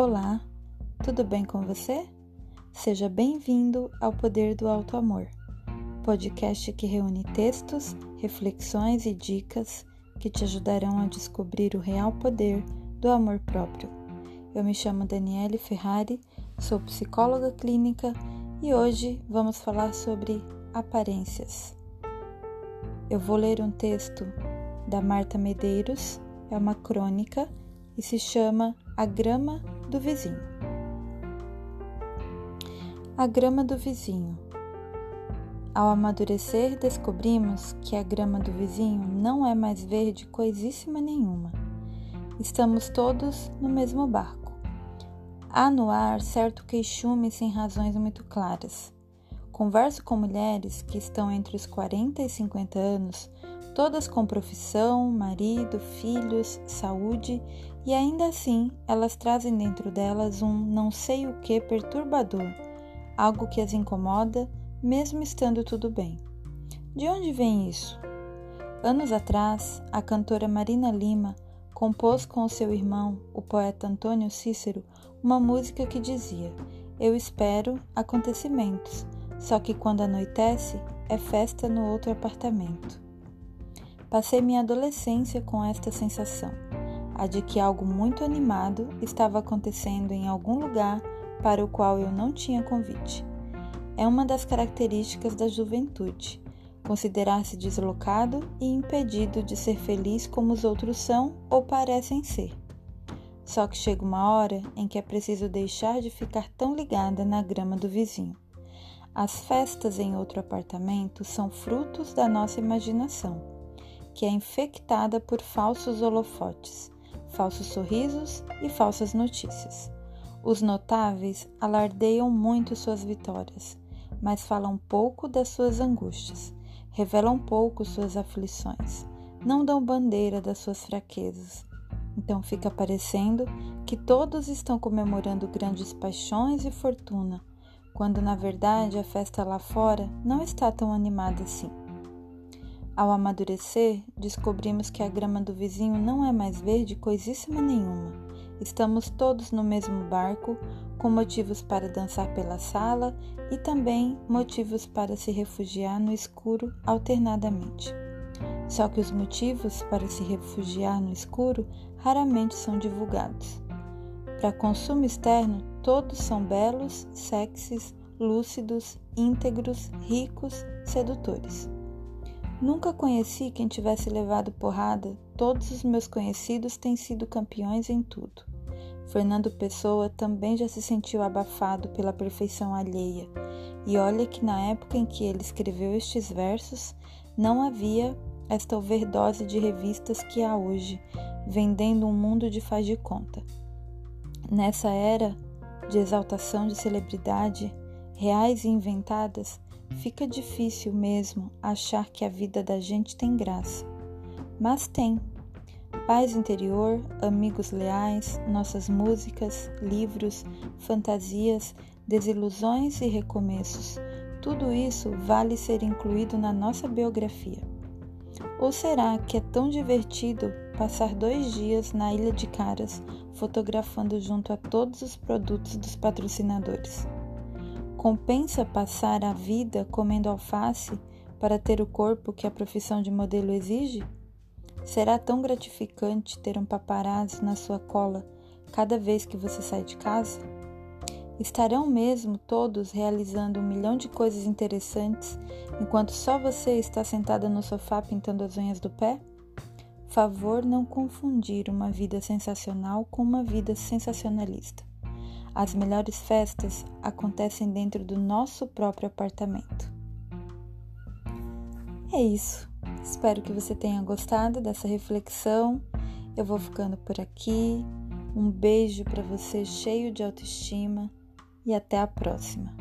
Olá, tudo bem com você? Seja bem-vindo ao Poder do Alto Amor, podcast que reúne textos, reflexões e dicas que te ajudarão a descobrir o real poder do amor próprio. Eu me chamo Daniele Ferrari, sou psicóloga clínica e hoje vamos falar sobre aparências. Eu vou ler um texto da Marta Medeiros, é uma crônica e se chama A Grama do Vizinho. A grama do vizinho. Ao amadurecer, descobrimos que a grama do vizinho não é mais verde coisíssima nenhuma. Estamos todos no mesmo barco. Há no ar certo queixume sem razões muito claras. Converso com mulheres que estão entre os 40 e 50 anos todas com profissão, marido, filhos, saúde, e ainda assim elas trazem dentro delas um não sei o que perturbador, algo que as incomoda, mesmo estando tudo bem. De onde vem isso? Anos atrás, a cantora Marina Lima compôs com seu irmão, o poeta Antônio Cícero, uma música que dizia: Eu espero acontecimentos, só que quando anoitece é festa no outro apartamento. Passei minha adolescência com esta sensação, a de que algo muito animado estava acontecendo em algum lugar para o qual eu não tinha convite. É uma das características da juventude, considerar-se deslocado e impedido de ser feliz como os outros são ou parecem ser. Só que chega uma hora em que é preciso deixar de ficar tão ligada na grama do vizinho. As festas em outro apartamento são frutos da nossa imaginação que é infectada por falsos holofotes, falsos sorrisos e falsas notícias. Os notáveis alardeiam muito suas vitórias, mas falam pouco das suas angústias, revelam pouco suas aflições, não dão bandeira das suas fraquezas. Então fica parecendo que todos estão comemorando grandes paixões e fortuna, quando na verdade a festa lá fora não está tão animada assim. Ao amadurecer, descobrimos que a grama do vizinho não é mais verde coisíssima nenhuma. Estamos todos no mesmo barco, com motivos para dançar pela sala e também motivos para se refugiar no escuro alternadamente. Só que os motivos para se refugiar no escuro raramente são divulgados. Para consumo externo, todos são belos, sexys, lúcidos, íntegros, ricos, sedutores. Nunca conheci quem tivesse levado porrada, todos os meus conhecidos têm sido campeões em tudo. Fernando Pessoa também já se sentiu abafado pela perfeição alheia, e olha que na época em que ele escreveu estes versos, não havia esta overdose de revistas que há hoje, vendendo um mundo de faz de conta. Nessa era de exaltação de celebridade, reais e inventadas, Fica difícil mesmo achar que a vida da gente tem graça. Mas tem. Paz interior, amigos leais, nossas músicas, livros, fantasias, desilusões e recomeços. Tudo isso vale ser incluído na nossa biografia. Ou será que é tão divertido passar dois dias na Ilha de Caras fotografando junto a todos os produtos dos patrocinadores? Compensa passar a vida comendo alface para ter o corpo que a profissão de modelo exige? Será tão gratificante ter um paparazzo na sua cola cada vez que você sai de casa? Estarão mesmo todos realizando um milhão de coisas interessantes enquanto só você está sentada no sofá pintando as unhas do pé? Favor não confundir uma vida sensacional com uma vida sensacionalista. As melhores festas acontecem dentro do nosso próprio apartamento. É isso. Espero que você tenha gostado dessa reflexão. Eu vou ficando por aqui. Um beijo para você cheio de autoestima e até a próxima.